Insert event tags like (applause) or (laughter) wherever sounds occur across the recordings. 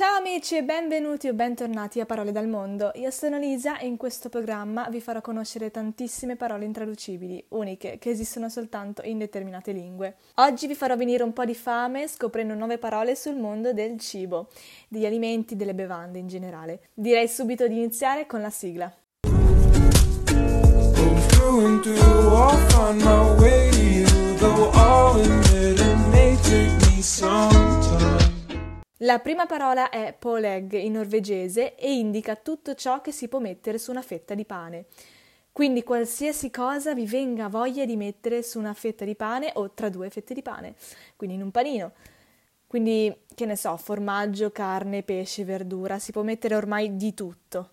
Ciao amici e benvenuti o bentornati a Parole dal Mondo. Io sono Lisa e in questo programma vi farò conoscere tantissime parole intraducibili, uniche, che esistono soltanto in determinate lingue. Oggi vi farò venire un po' di fame scoprendo nuove parole sul mondo del cibo, degli alimenti, delle bevande in generale. Direi subito di iniziare con la sigla. La prima parola è pålegg in norvegese e indica tutto ciò che si può mettere su una fetta di pane. Quindi qualsiasi cosa vi venga voglia di mettere su una fetta di pane o tra due fette di pane, quindi in un panino. Quindi, che ne so, formaggio, carne, pesce, verdura, si può mettere ormai di tutto.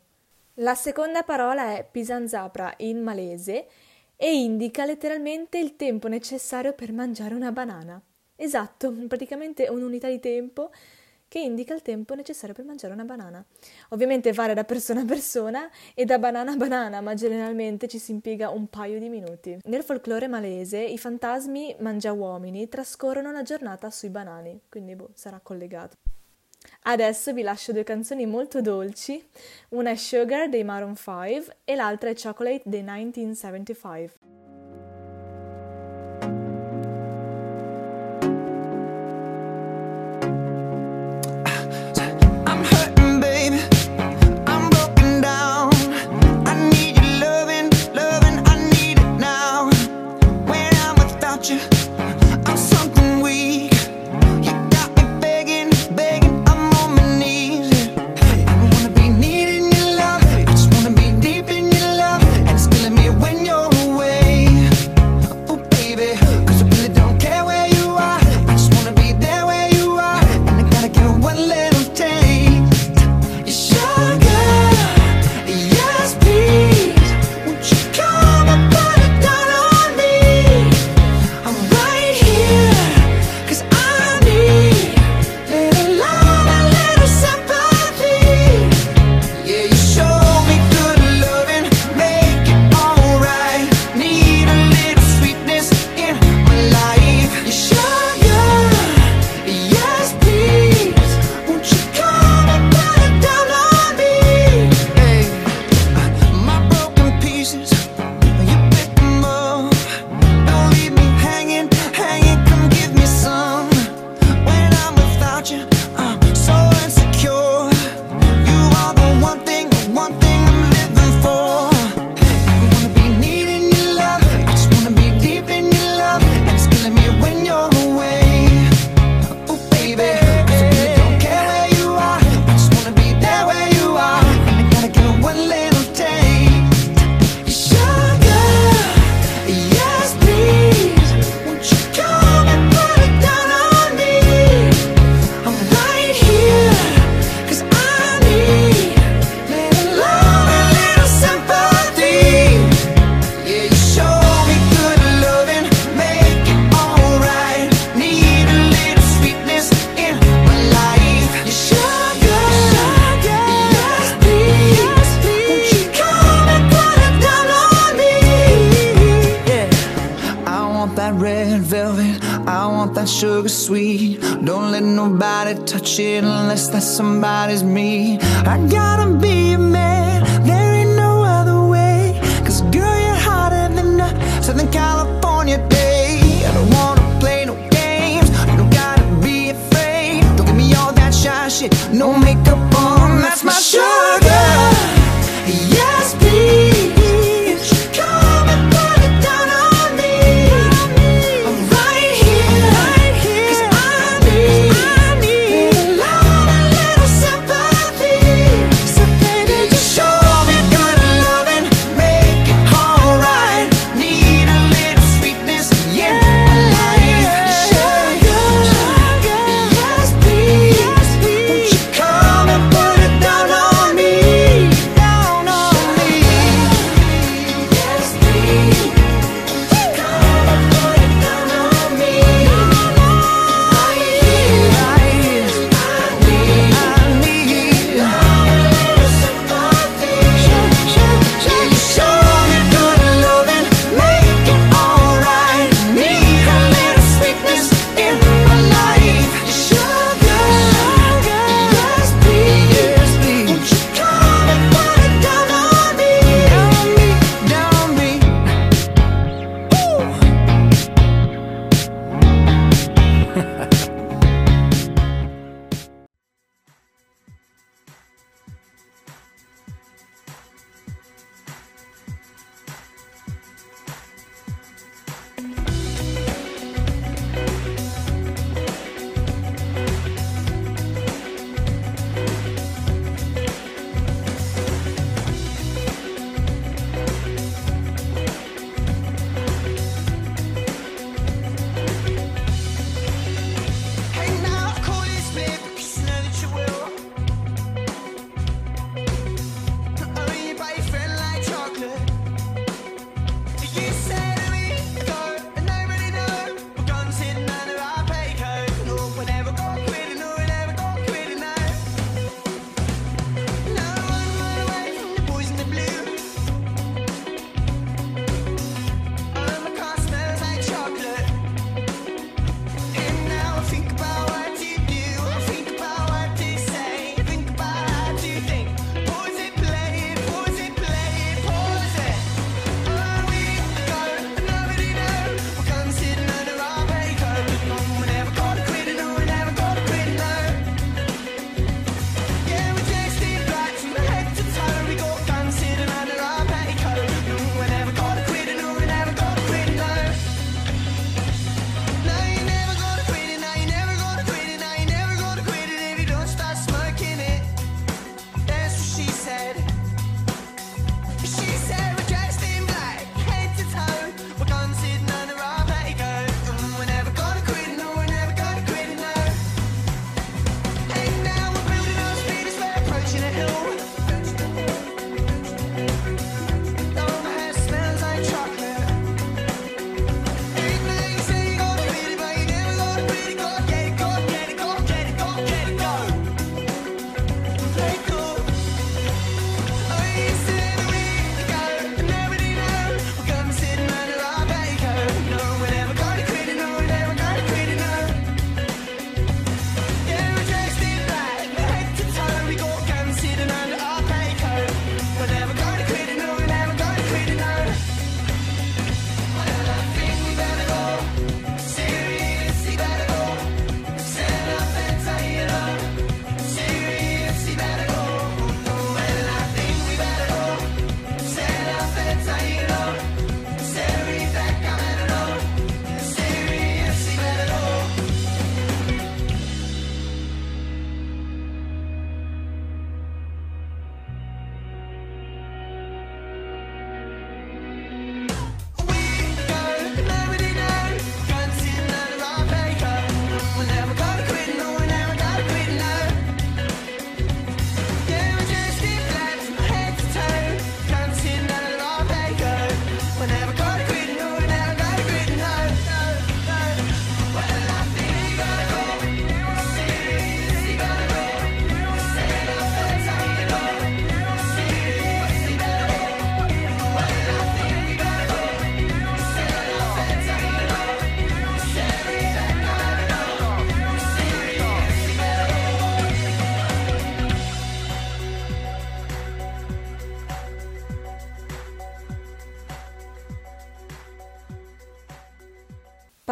La seconda parola è pisanzapra in malese e indica letteralmente il tempo necessario per mangiare una banana. Esatto, praticamente un'unità di tempo che indica il tempo necessario per mangiare una banana. Ovviamente varia da persona a persona e da banana a banana, ma generalmente ci si impiega un paio di minuti. Nel folklore malese i fantasmi mangiauomini trascorrono la giornata sui banani, quindi boh, sarà collegato. Adesso vi lascio due canzoni molto dolci, una è Sugar dei Maroon 5 e l'altra è Chocolate dei 1975. Shit, no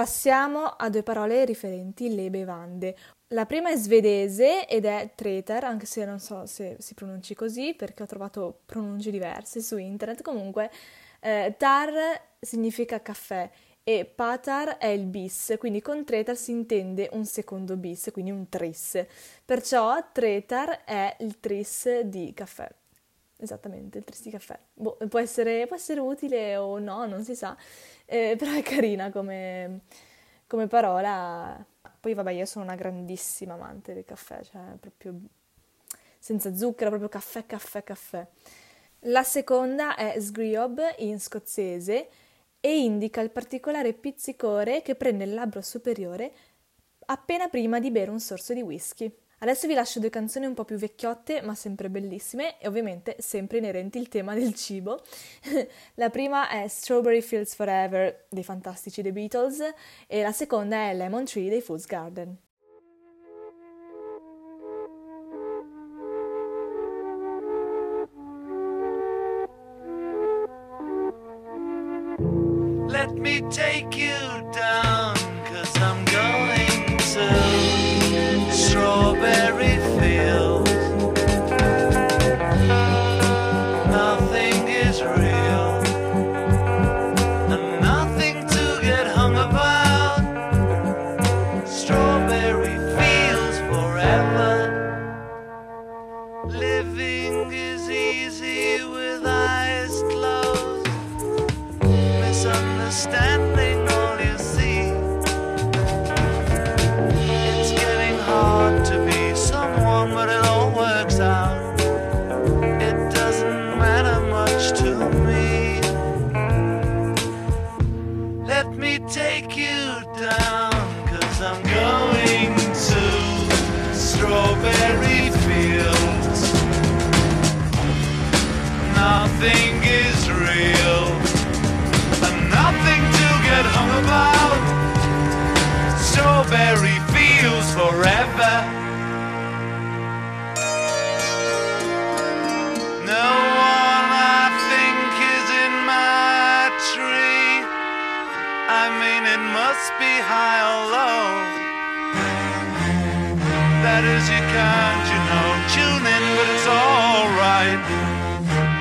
Passiamo a due parole riferenti le bevande. La prima è svedese ed è tretar, anche se non so se si pronunci così perché ho trovato pronunce diverse su internet. Comunque, eh, tar significa caffè e patar è il bis, quindi con tretar si intende un secondo bis, quindi un tris. Perciò tretar è il tris di caffè. Esattamente, il tris di caffè. Boh, può, essere, può essere utile o no, non si sa eh, (laughs) però è carina come, come parola. Poi vabbè, io sono una grandissima amante del caffè, cioè proprio senza zucchero, proprio caffè, caffè, caffè. La seconda è sgriob in scozzese e indica il particolare pizzicore che prende il labbro superiore appena prima di bere un sorso di whisky. Adesso vi lascio due canzoni un po' più vecchiotte, ma sempre bellissime e ovviamente sempre inerenti al tema del cibo. (laughs) la prima è Strawberry Fields Forever dei fantastici The Beatles e la seconda è Lemon Tree dei Food's Garden. Misunderstanding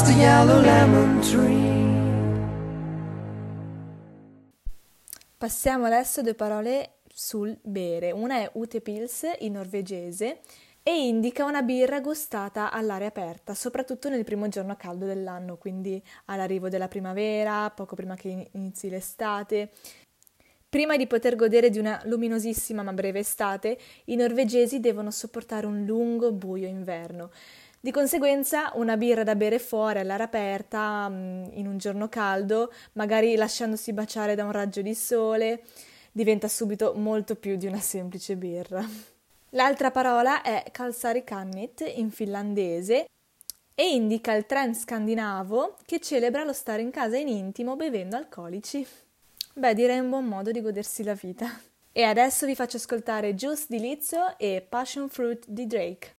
just a yellow lemon tree. Passiamo adesso a due parole sul bere. Una è Ute Pils in norvegese e indica una birra gustata all'aria aperta, soprattutto nel primo giorno caldo dell'anno, quindi all'arrivo della primavera, poco prima che inizi l'estate. Prima di poter godere di una luminosissima ma breve estate, i norvegesi devono sopportare un lungo buio inverno. Di conseguenza, una birra da bere fuori all'aria aperta, mm, in un giorno caldo, magari lasciandosi baciare da un raggio di sole, diventa subito molto più di una semplice birra. L'altra parola è kalsarikannit in finlandese e indica il trend scandinavo che celebra lo stare in casa in intimo bevendo alcolici. Beh, direi un buon modo di godersi la vita. E adesso vi faccio ascoltare Juice di Lizzo e Passion Fruit di Drake.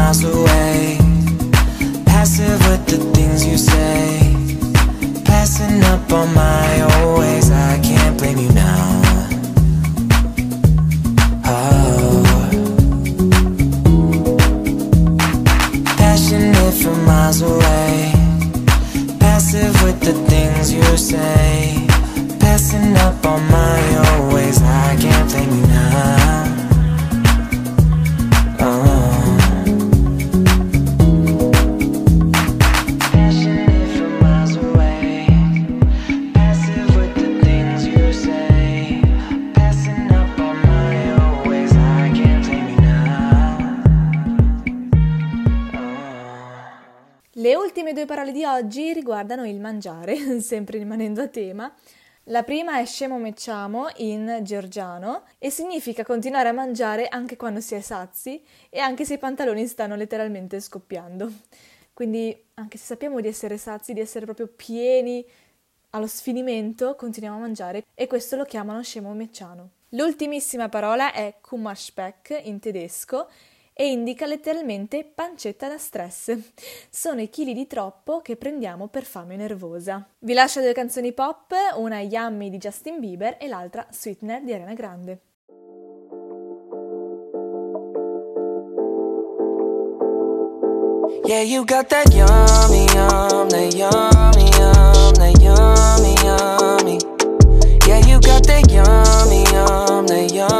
miles away. Passive with the things you say. Passing up on my own. mie due parole di oggi riguardano il mangiare, (laughs) sempre rimanendo a tema. La prima è scemo mecciamo in georgiano e significa continuare a mangiare anche quando si è sazi e anche se i pantaloni stanno letteralmente scoppiando. Quindi, anche se sappiamo di essere sazi, di essere proprio pieni allo sfinimento, continuiamo a mangiare e questo lo chiamano scemo mecciano. L'ultimissima parola è kumashpek in tedesco e indica letteralmente pancetta da stress. Sono i chili di troppo che prendiamo per fame nervosa. Vi lascio due canzoni pop, una Yummy di Justin Bieber e l'altra Sweetener di Arena Grande. Yeah, you got that yummy, yum, that yummy, yum, that yummy, yummy. Yeah, you got that yummy, yum, that yummy.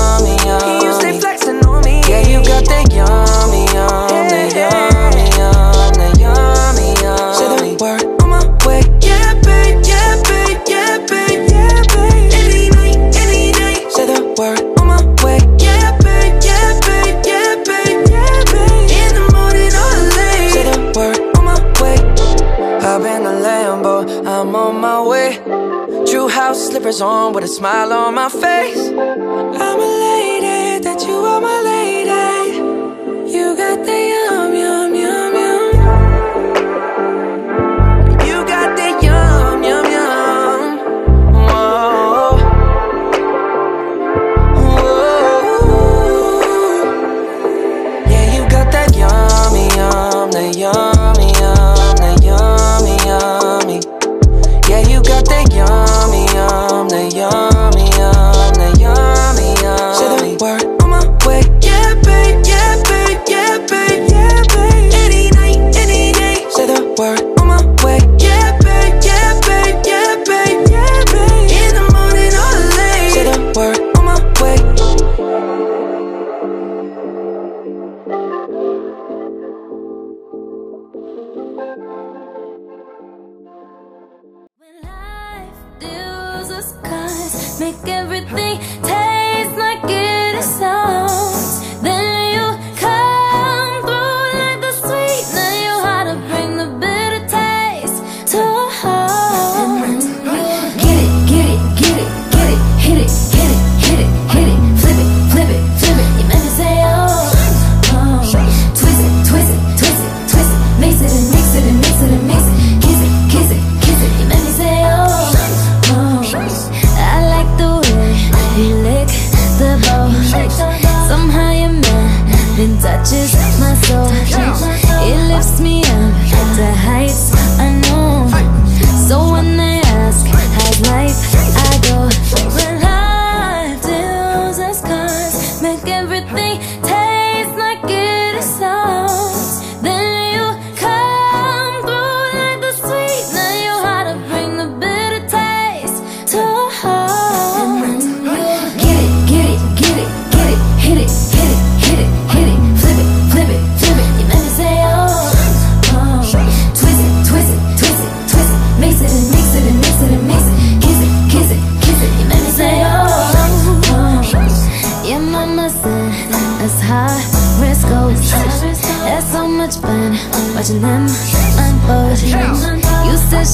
smile on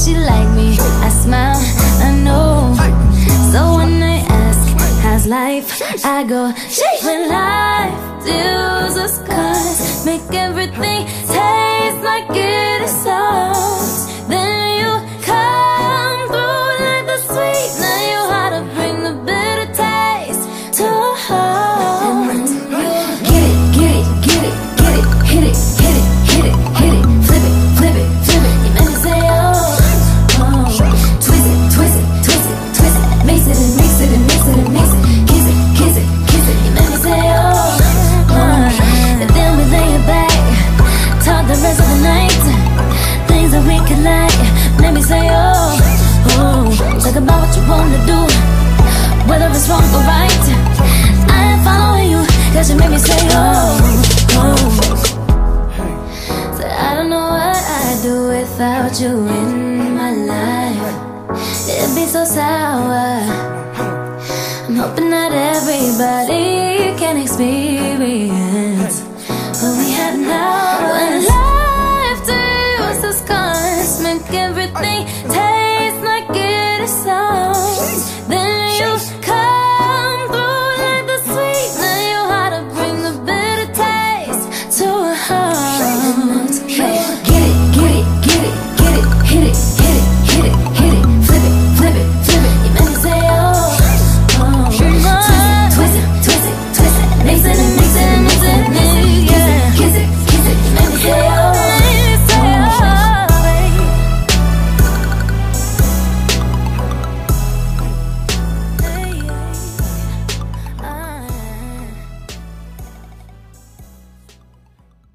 she like me? I smile, I know So when I ask, how's life? I go, when life do make me say oh, oh. So I don't know what I'd do without you in my life. It'd be so sour. I'm hoping that everybody can experience What we have now.